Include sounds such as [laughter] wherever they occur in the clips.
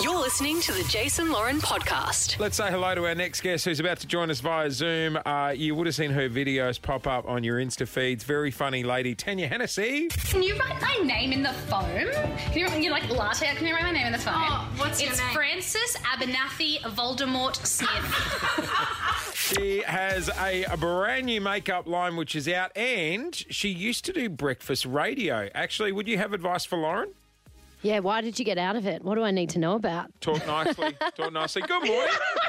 You're listening to the Jason Lauren podcast. Let's say hello to our next guest who's about to join us via Zoom. Uh, you would have seen her videos pop up on your Insta feeds. Very funny lady, Tanya Hennessy. Can you write my name in the phone? Can you write you like latte? Can you write my name in the phone? Oh, what's your it's name? Francis Abernathy Voldemort Smith. [laughs] She has a, a brand new makeup line which is out, and she used to do breakfast radio. Actually, would you have advice for Lauren? Yeah, why did you get out of it? What do I need to know about? Talk nicely. Talk nicely. Good morning. [laughs]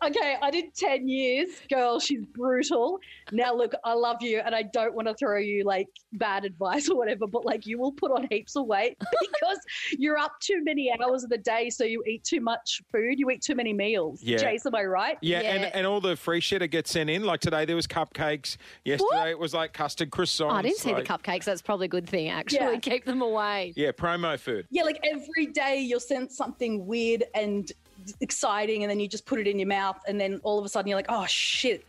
Lauren. Okay, I did 10 years. Girl, she's brutal. Now, look, I love you and I don't want to throw you like bad advice or whatever, but like you will put on heaps of weight [laughs] because you're up too many hours of the day. So you eat too much food, you eat too many meals. Yeah. Jace, am I right? Yeah, Yeah. And, and all the free shit that gets sent in. Like today, there was cupcakes. Yesterday, it was like custard croissants. Oh, I didn't see the cupcakes. That's probably a good thing, actually. Yeah. Keep them away. Yeah, promo food. Yeah, like every day you'll send something weird and exciting and then you just put it in your mouth and then all of a sudden you're like, oh shit,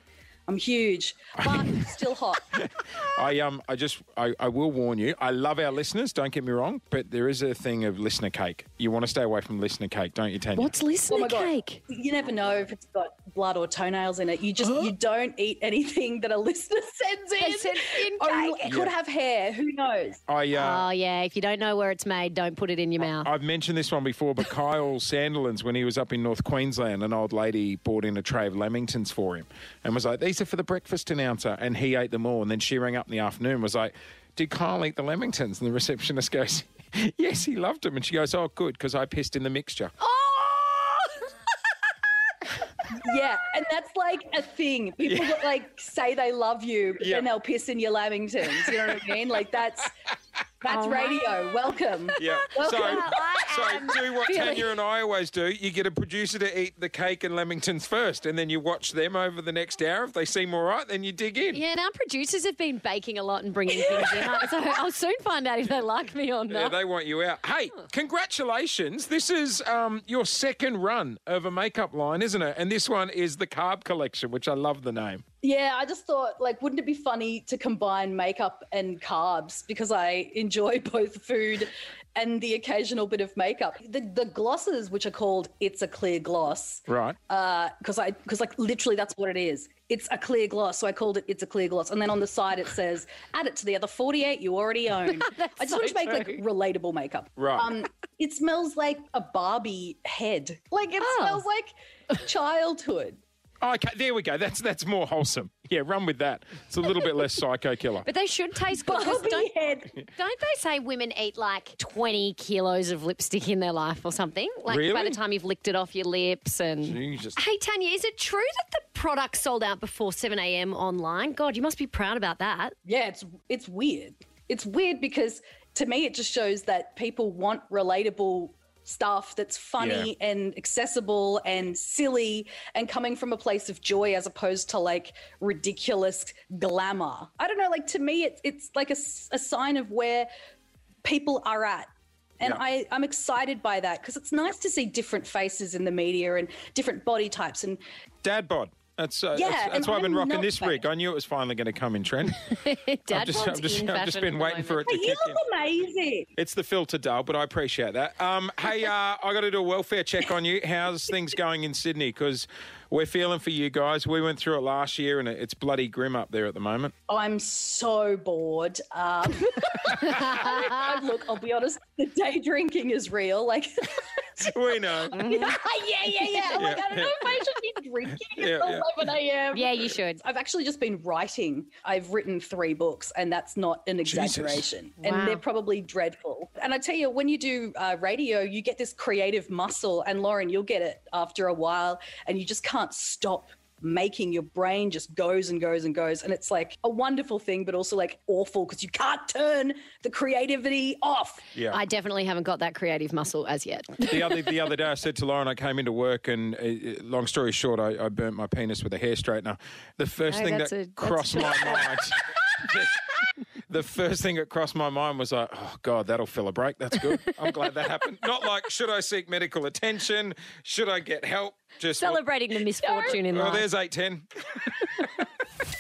I'm huge, but still hot. [laughs] I um I just I, I will warn you. I love our listeners. Don't get me wrong, but there is a thing of listener cake. You want to stay away from listener cake, don't you, Tanya? What's listener Oh my God. cake? You never know if it's got blood or toenails in it. You just you [gasps] don't eat anything that a listener [laughs] sends in. They send in Or cake. it could have hair. Who knows? I uh, Oh, yeah. If you don't know where it's made, don't put it in your mouth. I've mentioned this one before, but Kyle [laughs] Sandilands, when he was up in North Queensland, an old lady bought in a tray of Lamingtons for him and was like, These are for the breakfast announcer. And he ate them all. And then she rang up in the afternoon and was like, Did Kyle eat the Lamingtons? And the receptionist goes, [laughs] Yes, he loved them. And she goes, Oh, good, because I pissed in the mixture. Yeah, and that's like a thing. [laughs] People that like say they love you, but Yeah. then they'll piss in your Lamingtons. You know what I mean? Like that's that's Oh, radio. Welcome. Yeah. Welcome. So, I so do what feeling- Tanya and I always do. You get a producer to eat the cake and lamingtons first, and then you watch them over the next hour. If they seem all right, then you dig in. Yeah, and our producers have been baking a lot and bringing things in. So [laughs] I'll soon find out if they like me or not. Yeah, they want you out. Hey, congratulations. This is um, your second run of a makeup line, isn't it? And this one is the Carb Collection, which I love the name. Yeah, I just thought, like, wouldn't it be funny to combine makeup and carbs because I enjoy [laughs] both food and the occasional bit of makeup. The, the glosses, which are called "It's a Clear Gloss," Right. because I because like literally that's what it is. It's a clear gloss, so I called it "It's a Clear Gloss," and then on the side it says, "Add it to the other forty-eight you already own." [laughs] I just want to make like relatable makeup. Right. Um, it smells like a Barbie head. Like it Oh. smells like childhood. Oh, okay, there we go. That's that's more wholesome. Yeah, run with that. It's a little bit less psycho killer. But they should taste good. 'cause Barbie Don't, don't they say women eat like 20 kilos of lipstick in their life or something? Like by Really? the time you've licked it off your lips and. Jesus. Hey, Tanya, is it true that the product sold out before 7 a.m. online? God, you must be proud about that. Yeah, it's it's weird. It's weird because to me it just shows that people want relatable stuff that's funny and accessible and silly and coming from a place of joy as opposed to like ridiculous glamour. I don't know, like to me it's it's like a sign of where people are at. And Yeah. I, I'm excited by that because it's nice to see different faces in the media and different body types. And Dad bod. That's, uh, Yeah, that's, that's why I've been rocking this fat. rig. I knew it was finally going to come in trend. [laughs] Dad I've just, bod's I've just, in I've just been waiting for it moment. to you kick in. look amazing. It's the filter dull, but I appreciate that. Um, hey, uh, [laughs] I got to do a welfare check on you. How's things going in Sydney? Because we're feeling for you guys. We went through it last year, and it's bloody grim up there at the moment. I'm so bored. Um, [laughs] I- look, I'll be honest, the day drinking is real. Like, [laughs] We know. [laughs] yeah, yeah, yeah, yeah. Like, I don't know if I should be drinking Yeah, at yeah. 11 a.m. Yeah, you should. I've actually just been writing. I've written three books, and that's not an exaggeration. Wow. And they're probably dreadful. And I tell you, when you do uh, radio, you get this creative muscle. And Lauren, you'll get it after a while, and you just can't stop making your brain just goes and goes and goes and it's like a wonderful thing but also like awful because you can't turn the creativity off Yeah. I definitely haven't got that creative muscle as yet. [laughs] the other the other day, I said to Lauren, I came into work, and uh, uh, long story short, I, I burnt my penis with a hair straightener. The first No, thing that a- crossed my [laughs] mind. [laughs] the, the first thing that crossed my mind was like, oh God, that'll fill a break. That's good. I'm glad that happened. Not like, should I seek medical attention? Should I get help? Just Celebrating the misfortune in Well, life. there's eight ten.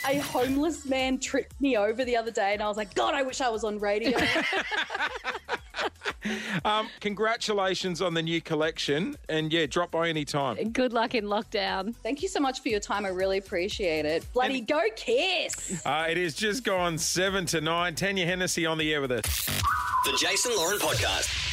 a homeless man tripped me over the other day and i was like god i wish i was on radio [laughs] Um, congratulations on the new collection. And yeah, drop by any time. Good luck in lockdown. Thank you so much for your time. I really appreciate it. Bloody go kiss. Uh, it is just gone seven to nine. Tanya Hennessy on the air with us. The Jason Lauren Podcast.